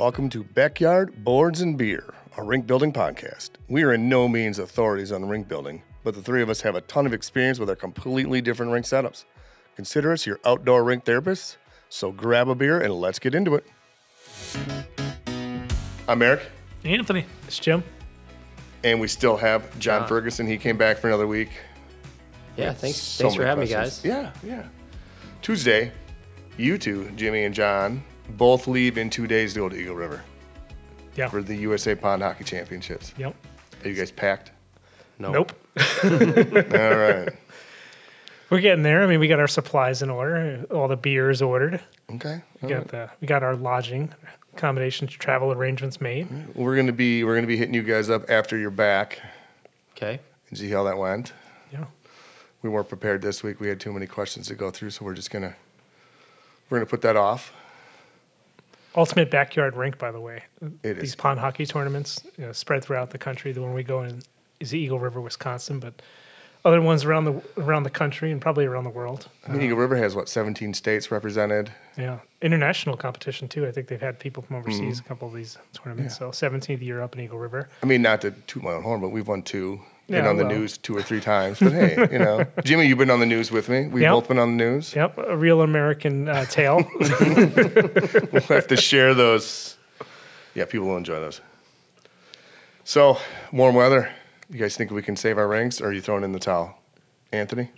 Welcome to Backyard Boards and Beer, a rink building podcast. We are in no means authorities on rink building, but the three of us have a ton of experience with our completely different rink setups. Consider us your outdoor rink therapists, so grab a beer and let's get into it. I'm Eric, Anthony. It's Jim. and we still have John uh, Ferguson. He came back for another week. Yeah, thanks. So thanks for having questions. me, guys. Yeah, yeah. Tuesday, you two, Jimmy and John, both leave in two days to go to Eagle River Yeah. for the USA Pond Hockey Championships. Yep. Are you guys packed? No. Nope. All right. We're getting there. I mean, we got our supplies in order. All the beer is ordered. Okay. We got the we got our lodging accommodations, travel arrangements made. We're gonna be we're gonna be hitting you guys up after you're back Okay. and see how that went. Yeah. We weren't prepared this week. We had too many questions to go through, so we're just gonna we're gonna put that off. Ultimate backyard rink, by the way. It These is. pond hockey tournaments you know, spread throughout the country. The one we go in is Eagle River, Wisconsin, but other ones around the around the country and probably around the world. I mean, Eagle River has what 17 states represented. Yeah, international competition too. I think they've had people from overseas Mm-hmm. a couple of these tournaments. So 17th year up in Eagle River. I mean, not to toot my own horn, but we've won two. Been Yeah, on the well. news two or three times. But hey, you know, Jimmy, you've been on the news with me. We've Yep. both been on the news. Yep, a real American uh, tale. We'll have to share those. Yeah, people will enjoy those. So, warm weather. You guys think we can save our ranks, or are you throwing in the towel? Anthony?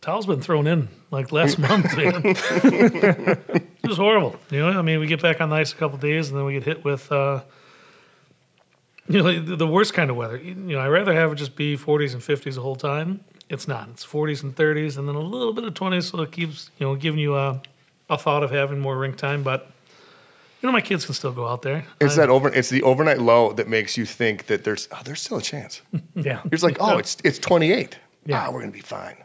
Towel's been thrown in like last month. Man. it was horrible. You know, I mean, we get back on the ice a couple days, and then we get hit with, uh, you know, the- worst kind of weather. You know, I'd rather have it just be 40s and 50s the whole time. It's not. It's 40s and 30s, and then a little bit of 20s, so it keeps you know giving you a, a thought of having more rink time. But you know, my kids can still go out there. It's I- that over. It's the overnight low that makes you think that there's oh, there's still a chance. yeah, You're like, oh, it's it's 28. Yeah. Ah, we're gonna be fine.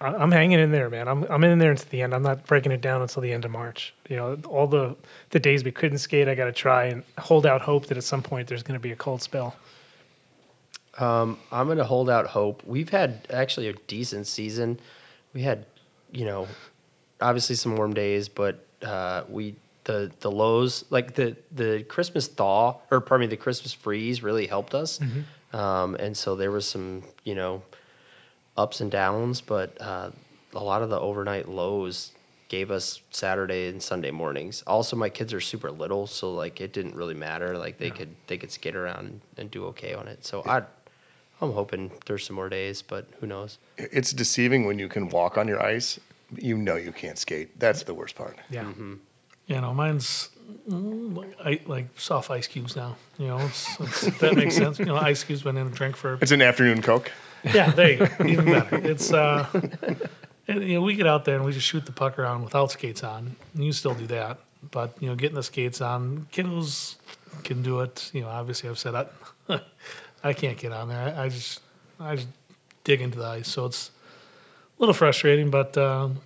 I- I'm hanging in there, man. I'm I'm in there until the end. I'm not breaking it down until the end of March. You know, all the the days we couldn't skate, I got to try and hold out hope that at some point there's going to be a cold spell. Um, I'm going to hold out hope. We've had actually a decent season. We had, you know, obviously some warm days, but uh, we the the lows like the the Christmas thaw or pardon me the Christmas freeze really helped us, um, and so there was some you know ups and downs, but uh, a lot of the overnight lows gave us Saturday and Sunday mornings. Also, my kids are super little, so like it didn't really matter. Like they could they could skate around and, and do okay on it. So I, I'm hoping there's some more days, but who knows? It's deceiving when you can walk on your ice. You know you can't skate. That's the worst part. Yeah, You know, mine's like, I, like soft ice cubes now. You know, it's, it's, that makes sense. You know, ice cubes been in a drink for It's an afternoon coke. Yeah. There you go, even better. It's uh, and, you know, we get out there and we just shoot the puck around without skates on. You still do that, but you know, getting the skates on, kiddos can do it. You know, obviously, I've said I, I can't get on there. I, I just, I just dig into the ice, so it's a little frustrating, but um,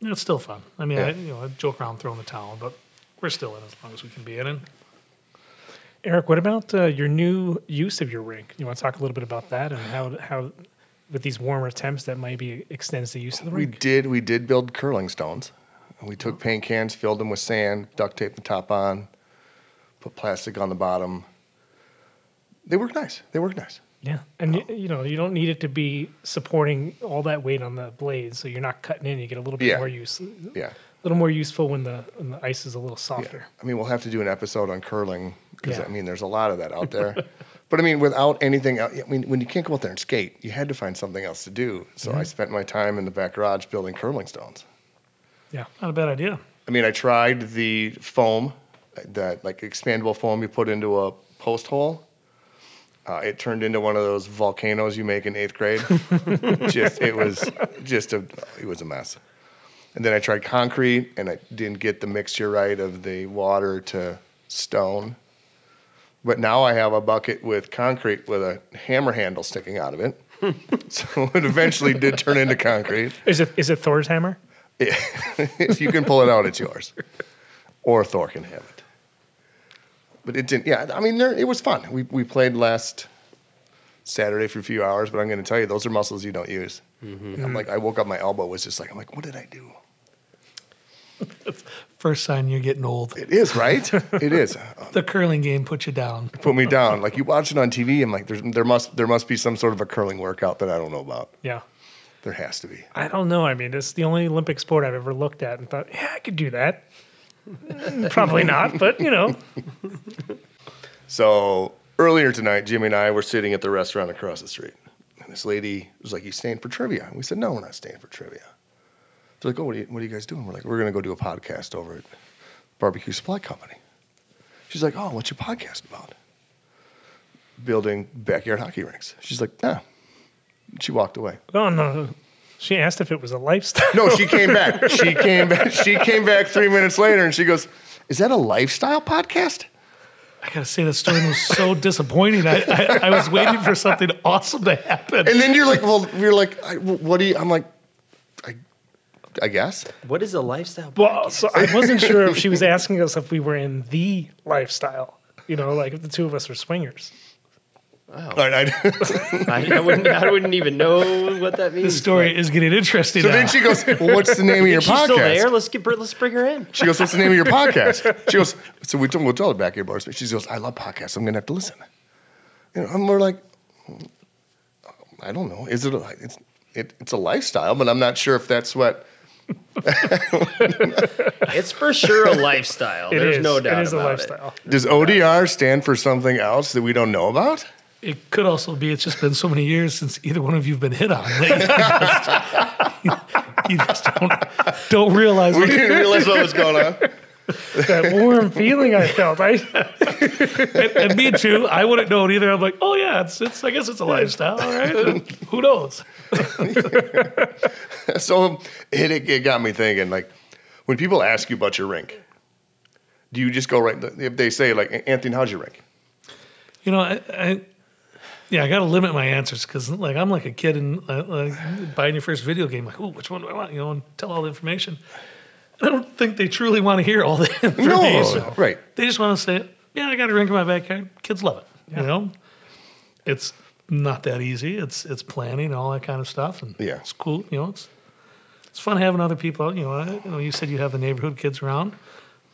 you it's still fun. I mean, I, you know, I joke around throwing the towel, but we're still in as long as we can be in it. Eric, what about uh, your new use of your rink? You want to talk a little bit about that and how how with these warmer temps that maybe extends the use of the rink? We did we did build curling stones. We took paint cans, filled them with sand, duct taped the top on, put plastic on the bottom. They work nice. They work nice. Yeah, and you, you know you don't need it to be supporting all that weight on the blades, so you're not cutting in. You get a little bit Yeah. more use, Yeah. Little more useful when the when the ice is a little softer. Yeah. I mean, we'll have to do an episode on curling because Yeah. I mean, there's a lot of that out there. but I mean, without anything, else, I mean, when you can't go out there and skate, you had to find something else to do. So I spent my time in the back garage building curling stones. Yeah, Not a bad idea. I mean, I tried the foam, that like expandable foam you put into a post hole. Uh, it turned into one of those volcanoes you make in eighth grade. just it was just a it was a mess. And then I tried concrete, and I didn't get the mixture right of the water to stone. But now I have a bucket with concrete with a hammer handle sticking out of it. so it eventually did turn into concrete. is it is it Thor's hammer? if you can pull it out, it's yours. Or Thor can have it. But it didn't. Yeah, I mean, there, it was fun. We we played last Saturday for a few hours, but I'm going to tell you, those are muscles you don't use. Mm-hmm. I'm like, I woke up, my elbow was just like, I'm like, what did I do? First sign you're getting old. It is right. it is. The curling game put you down. put me down. Like you watch it on TV, I'm like, there's, there must there must be some sort of a curling workout that I don't know about. Yeah. There has to be. I don't know. I mean, it's the only Olympic sport I've ever looked at and thought, yeah, I could do that. Probably not, but you know, So earlier tonight, Jimmy and I were sitting at the restaurant across the street, and this lady was like, "You staying for trivia?" And we said, "No, we're not staying for trivia." They're like, "Oh, what are you, what are you guys doing?" We're like, "We're gonna go do a podcast over at Barbecue Supply Company." She's like, "Oh, what's your podcast about?" Building backyard hockey rinks. She's like, "Nah." She walked away. oh no. She asked if it was a lifestyle. No, she came back. She came back. She came back three minutes later, and she goes, "Is that a lifestyle podcast?" I gotta say, that story was so disappointing. I, I, I was waiting for something awesome to happen. And then you're like, "Well, you're like, I, what do you?" I'm like, "I, I guess." What is a lifestyle? Well, so I wasn't sure if she was asking us if we were in the lifestyle. You know, like if the two of us were swingers. Oh. All right, I, I, I wouldn't. I wouldn't even know what that means. The story is getting interesting. so now. then she goes, "Well, what's the name of your She's still there. podcast?" Let's get. Let's bring her in. She goes, "What's the name of your podcast?" She goes, "So we told, we'll tell her Backyard Boards." She goes, "I love podcasts. I'm gonna have to listen." You know, and we're like, hmm, "I don't know. Is it? A, it's it, it's a lifestyle, but I'm not sure if that's what." It's for sure a lifestyle. It There's is. no doubt It is a about lifestyle. Does ODR stand for something else that we don't know about? It could also be it's just been so many years since either one of you've been hit on. that you just, you just don't, don't realize. We didn't realize what was going on. That warm feeling I felt. I and, and me too. I wouldn't know it either. I'm like, oh yeah, it's it's. I guess it's a lifestyle. All right. Who knows? So it, it, it got me thinking, like, when people ask you about your rink, do you just go right? If they say, like, Anthony, how's your rink? You know, I, I yeah, I got to limit my answers because like I'm like a kid and uh, like buying your first video game. Like, oh, which one do I want? You know, and tell all the information. I don't think they truly want to hear all the information. No, right. They just want to say, yeah, I got a rink in my backyard. Kids love it. You know, it's not that easy. It's it's planning and all that kind of stuff, and Yeah. it's cool. You know, it's it's fun having other people. out, You know, I, you know, you said you have the neighborhood kids around.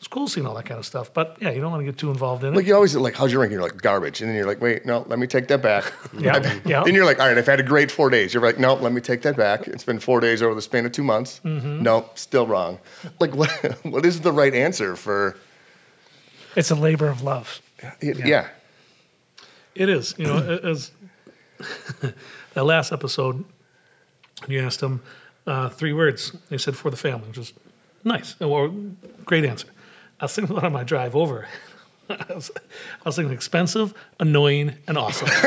It's cool seeing all that kind of stuff, but yeah, you don't want to get too involved in it. Like, you always, like, how's your rink? And you're like, garbage. And then you're like, wait, no, let me take that back. yeah, yeah. Then you're like, all right, I've had a great four days. You're like, no, let me take that back. It's been four days over the span of two months. Mm-hmm. No, still wrong. Like, what? What is the right answer for? It's a labor of love. Yeah. It is. You know, as that last episode, you asked them uh, three words. They said for the family, which is nice. Or great answer. I was thinking about on my drive over. I was, I was thinking expensive, annoying, and awesome.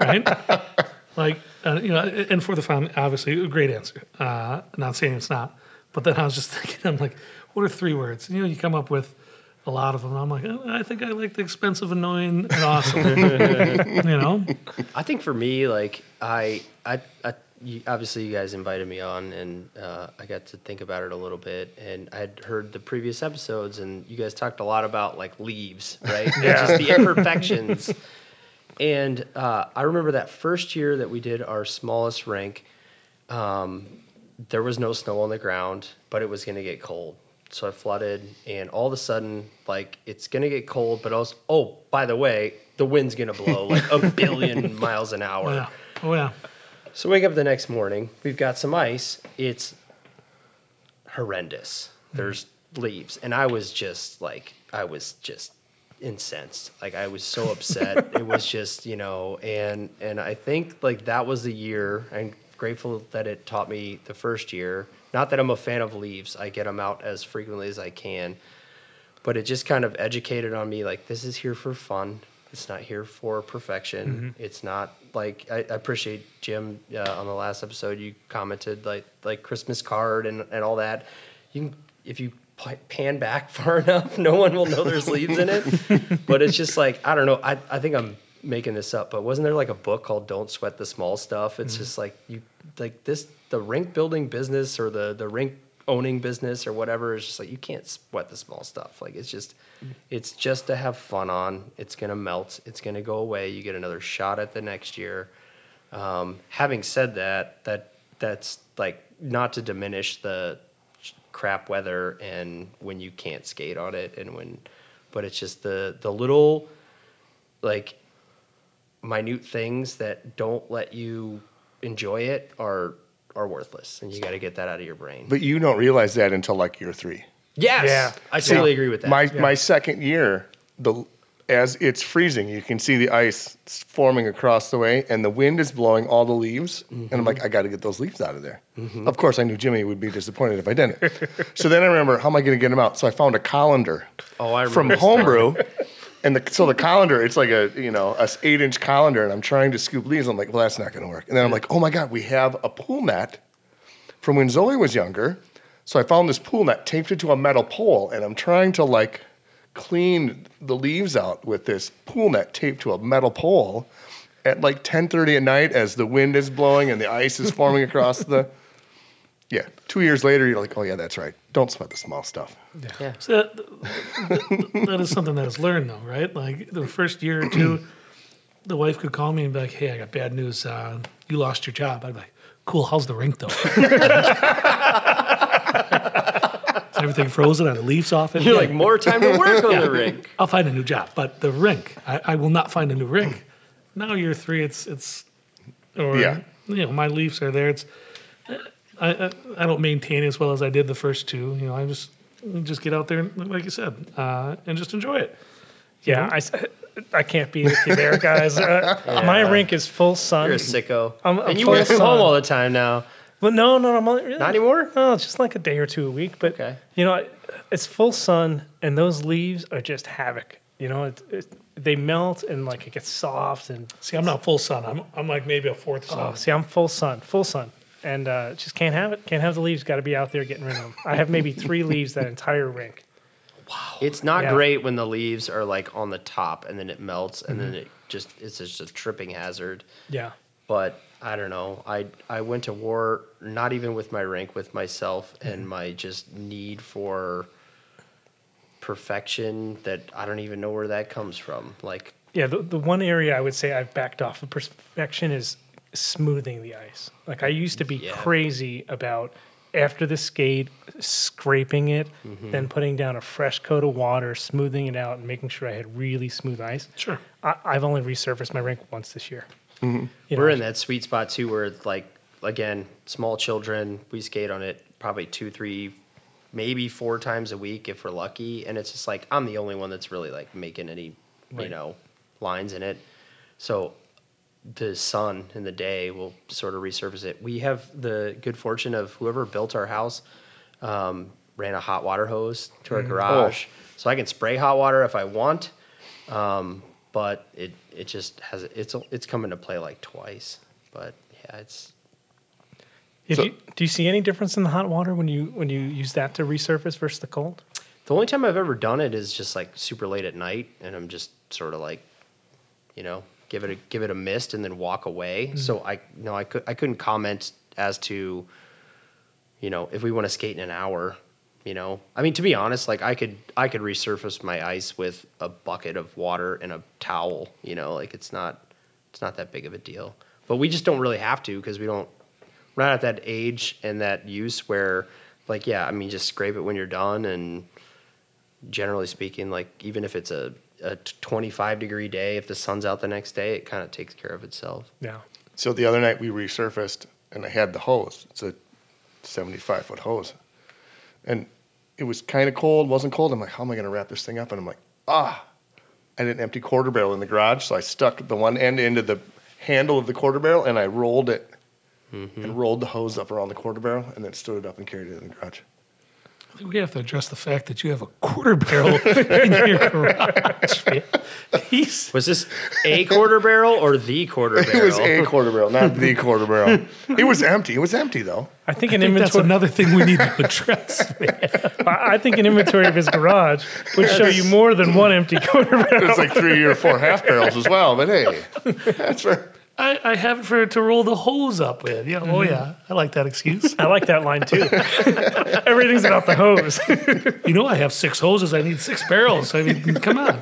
right? Like, uh, you know, and for the family, obviously, a great answer. Uh, not saying it's not. But then I was just thinking, I'm like, what are three words? And, you know, you come up with a lot of them. I'm like, oh, I think I like the expensive, annoying, and awesome. you know? I think for me, like I, I, I you, obviously you guys invited me on, and uh, I got to think about it a little bit. And I had heard the previous episodes, and you guys talked a lot about like leaves, right? Yeah. Just the imperfections. and uh, I remember that first year that we did our smallest rank. Um, there was no snow on the ground, but it was going to get cold. So I flooded, and all of a sudden, like it's going to get cold, but also, oh, by the way, the wind's going to blow like a billion miles an hour. Oh, yeah. Oh, yeah. So wake up the next morning, we've got some ice. It's horrendous. Hmm. There's leaves, and I was just like, I was just incensed. Like I was so upset. it was just, you know, and and I think like that was the year. I'm grateful that it taught me the first year. Not that I'm a fan of leaves. I get them out as frequently as I can, but it just kind of educated on me like this is here for fun. It's not here for perfection. It's not like I, I appreciate Jim uh, on the last episode. You commented like like Christmas card and, and all that. You can if you pan back far enough, no one will know there's leaves in it. But it's just like I don't know. I I think I'm making this up, but wasn't there like a book called "Don't Sweat the Small Stuff"? It's just like you like this the rink building business or the the rink owning business or whatever is just like you can't sweat the small stuff. Like it's just it's just to have fun on. It's gonna melt. It's gonna go away. You get another shot at the next year. Um, having said that, that that's like not to diminish the crap weather and when you can't skate on it and when but it's just the the little like minute things that don't let you enjoy it are are worthless, and you got to get that out of your brain. But you don't realize that until like year three. yes, Yeah. I totally agree with that. My my second year, the as it's freezing, you can see the ice forming across the way, and the wind is blowing all the leaves. And I'm mm-hmm. like, I got to get those leaves out of there. Mm-hmm. Of course, I knew Jimmy would be disappointed if I didn't. so then I remember, how am I going to get them out? So I found a colander oh, I from remember this homebrew. And the, so the colander, it's like a you know a eight inch colander, and I'm trying to scoop leaves. I'm like, well, that's not going to work. And then I'm like, oh my god, we have a pool net from when Zoe was younger. So I found this pool net, taped it to a metal pole, and I'm trying to like clean the leaves out with this pool net taped to a metal pole at like 10:30 at night as the wind is blowing and the ice is forming across the. Yeah, two years later, you're like, oh yeah, that's right. Don't sweat the small stuff. Yeah. So that, that is something that is learned, though, right? Like the first year or two, the wife could call me and be like, "Hey, I got bad news. Uh, you lost your job." I'd be like, "Cool. How's the rink, though?" is everything frozen? Are the leaves off it? You're Yeah, like more time to work on the rink. I'll find a new job, but the rink, I, I will not find a new rink. Now year three, it's it's, or Yeah. you know, my leaves are there. It's I, I I don't maintain as well as I did the first two. You know, I just just get out there, and, like you said, uh, and just enjoy it. Yeah, I I can't be with you there, guys. Uh, My rink is full sun. You're a sicko. I'm- I'm and you full work from home all the time now. But no, no, I'm only, really, Not anymore? No, it's just like a day or two a week. But Okay. you know, it's full sun, and those leaves are just havoc. You know, it, it, they melt and like it gets soft. And See, I'm not full sun. I'm I'm like maybe a fourth sun. oh, see, I'm full sun, full sun, and uh, just can't have it. Can't have the leaves. Got to be out there getting rid of them. I have maybe three leaves that entire rink. Wow. It's not Yeah. great when the leaves are like on the top and then it melts and Mm-hmm. then it just it's just a tripping hazard. Yeah. But I don't know. I I went to war not even with my rank, with myself Mm-hmm. and my just need for perfection that I don't even know where that comes from. Like Yeah, the, the one area I would say I've backed off of perfection is smoothing the ice. Like I used to be Yeah. crazy about after the skate, scraping it, Mm-hmm. then putting down a fresh coat of water, smoothing it out, and making sure I had really smooth ice. Sure. I, I've only resurfaced my rink once this year. You we're know, in that sweet spot too where it's like again, small children, we skate on it probably two, three, maybe four times a week if we're lucky. And it's just like I'm the only one that's really like making any, you know, lines in it. So the sun in the day will sort of resurface it. We have the good fortune of whoever built our house um, ran a hot water hose to our garage, so I can spray hot water if I want. Um, but it it just has it's it's come into play like twice. But yeah, it's Yeah, So- do, you, do you see any difference in the hot water when you when you use that to resurface versus the cold? the only time I've ever done it is just like super late at night, and I'm just sort of like, you know, give it a give it a mist and then walk away. Mm-hmm. So I no, I could I couldn't comment as to, you know, if we want to skate in an hour. You know, I mean, to be honest, like I could I could resurface my ice with a bucket of water and a towel. You know, like it's not it's not that big of a deal. But we just don't really have to because we don't we're not at that age and that use where like yeah, I mean just scrape it when you're done and generally speaking, like even if it's a, a 25 degree day, if the sun's out the next day, it kind of takes care of itself. Yeah. So the other night we resurfaced and I had the hose. It's a 75 foot hose. And it was kind of cold, wasn't cold. I'm like, how am I going to wrap this thing up? And I'm like, ah, I had an empty quarter barrel in the garage. So I stuck the one end into the handle of the quarter barrel and I rolled it and rolled the hose up around the quarter barrel and then stood it up and carried it in the garage. I think we have to address the fact that you have a quarter barrel in your garage. man. He's Was this a quarter barrel or the quarter barrel? It was a quarter barrel, not the quarter barrel. It was empty. It was empty though. I think an I think that's inventory. another thing we need to address. man. I I think an inventory of his garage would show you more than one empty quarter barrel. It's like three or four half barrels as well. But hey, that's for I, I have it for to roll the hose up with. Yeah, oh yeah, I like that excuse. I like that line too. Everything's about the hose. You know, I have six hoses. I need six barrels. I mean, come on.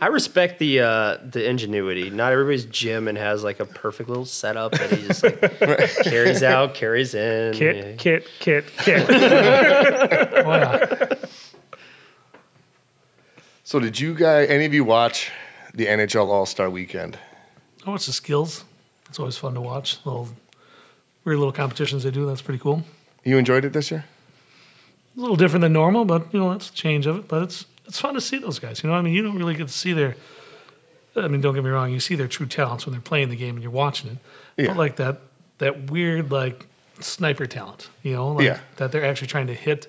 I respect the uh, the ingenuity. Not everybody's Jim and has like a perfect little setup that he just like carries out, carries in. Yeah. Kit, kit, kit, kit. Oh, yeah. So did you guys? Any of you watch the NHL All Star Weekend? Oh, I watch the skills. It's always fun to watch. Little weird little competitions they do. That's pretty cool. You enjoyed it this year? a little different than normal, but you know that's a change of it. But it's it's fun to see those guys. You know, I mean, you don't really get to see their. I mean, don't get me wrong. You see their true talents when they're playing the game and you're watching it. Yeah. But like that that weird like sniper talent. You know, like Yeah. that they're actually trying to hit.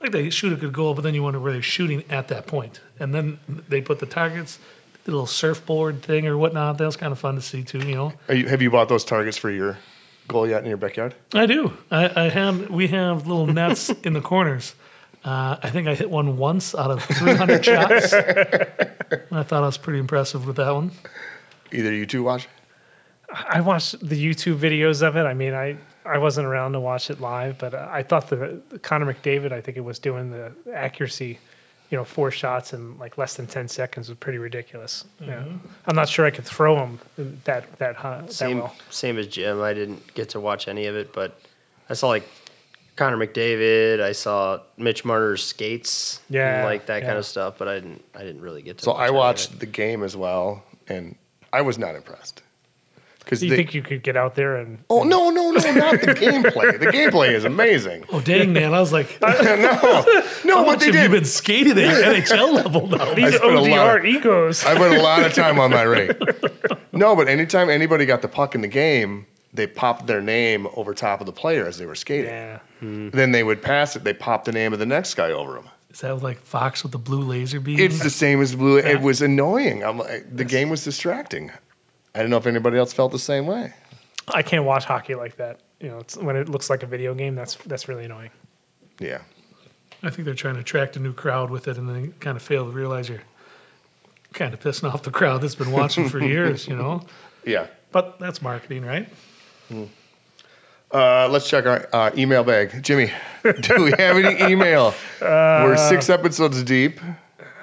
Like they shoot a good goal, but then you wonder where they're shooting at that point. and then they put the targets, little surfboard thing or whatnot. That was kind of fun to see too. You know, Are you, have you bought those targets for your goal yet in your backyard? I do. I, I have. We have little nets in the corners. Uh, I think I hit one once out of 300 shots. I thought I was pretty impressive with that one. Either you two watch? I watched the YouTube videos of it. I mean, I I wasn't around to watch it live, but uh, I thought the, the Connor McDavid, I think it was doing the accuracy, you know, four shots in like less than ten seconds was pretty ridiculous. Yeah, mm-hmm. I'm not sure I could throw them that that high, that Same well. same as Jim. I didn't get to watch any of it, but I saw like Connor McDavid. I saw Mitch Marner's skates, and, Yeah, like that kind of stuff. But I didn't. I didn't really get to. So watch I any of watched it. the game as well, and I was not impressed. Because Do you think you could get out there and? oh no no no not the gameplay. The gameplay is amazing. Oh dang, man! I was like, no no how what much they have you did. been skating at NHL level now? These spent a lot ODR of- egos. I put a lot of time on my ring. No, but anytime anybody got the puck in the game, they popped their name over top of the player as they were skating. yeah. Hmm. Then they would pass it. They popped the name of the next guy over him. Is that like Fox with the blue laser beam? It's the same as blue. It was annoying. I'm like, the game was distracting. I don't know if anybody else felt the same way. I can't watch hockey like that. You know, it's, when it looks like a video game, that's that's really annoying. Yeah. I think they're trying to attract a new crowd with it, and they kind of fail to realize you're kind of pissing off the crowd that's been watching for years. You know, Yeah. but that's marketing, right? Uh, let's check our uh, email bag. Jimmy, do we have any email? We're six episodes deep.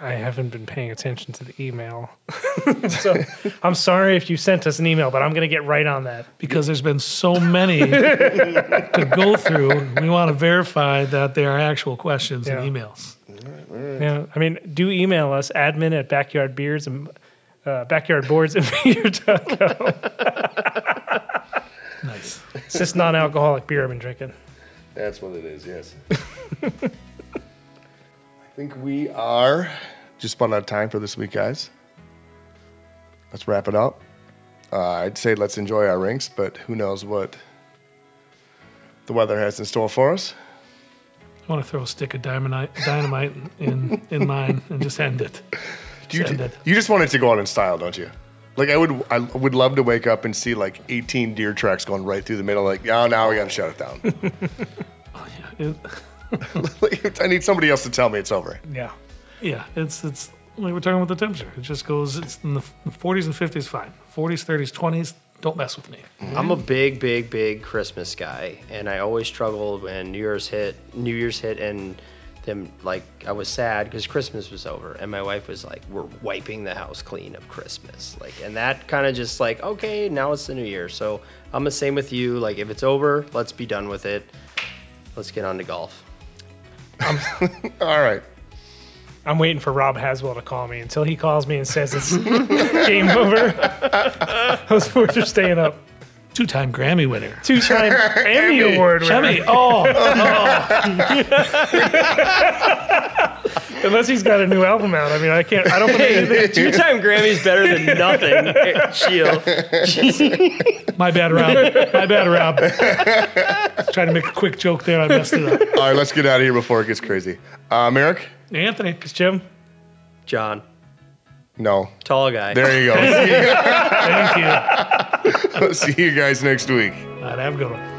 I haven't been paying attention to the email. so I'm sorry if you sent us an email, but I'm going to get right on that. because there's been so many to go through. We want to verify that there are actual questions Yeah. and emails. Yeah, I mean, do email us admin at backyard beers and uh, backyardboards and beer.com. Nice. It's just non-alcoholic beer I've been drinking. That's what it is, yes. I think we are just about out of time for this week, guys. Let's wrap it up. Uh, I'd say let's enjoy our rinks, but who knows what the weather has in store for us. I want to throw a stick of dynamite, dynamite in in mine and just end it. You, Send it. you just want it to go out in style, don't you? Like I would, I would love to wake up and see like 18 deer tracks going right through the middle. Like, oh, now we got to shut it down. It- I need somebody else to tell me it's over. Yeah. yeah, it's it's like we're talking about the temperature. It just goes. It's in the 40s and 50s, fine. 40s, 30s, 20s. Don't mess with me. Mm-hmm. I'm a big, big, big Christmas guy, and I always struggled when New Year's hit. New Year's hit, and then like I was sad because Christmas was over, and my wife was like, "We're wiping the house clean of Christmas," like, and that kind of just like, okay, now it's the New Year. So I'm the same with you. Like, if it's over, let's be done with it. Let's get on to golf. All right. I'm waiting for Rob Haswell to call me. Until he calls me and says it's game over, those boys are staying up. Two-time Grammy winner. Two-time Emmy Award winner. Emmy. Oh, oh. Unless he's got a new album out. I mean, I can't. I don't put anything. Two-time Grammy's better than nothing. Shield. my bad, Rob. My bad, Rob. Trying to make a quick joke there. I messed it up. All right, let's get out of here before it gets crazy. Uh, Merrick? Anthony. It's Jim. John, No. tall guy. There you go. Thank you. See you guys next week. All right, have a good one.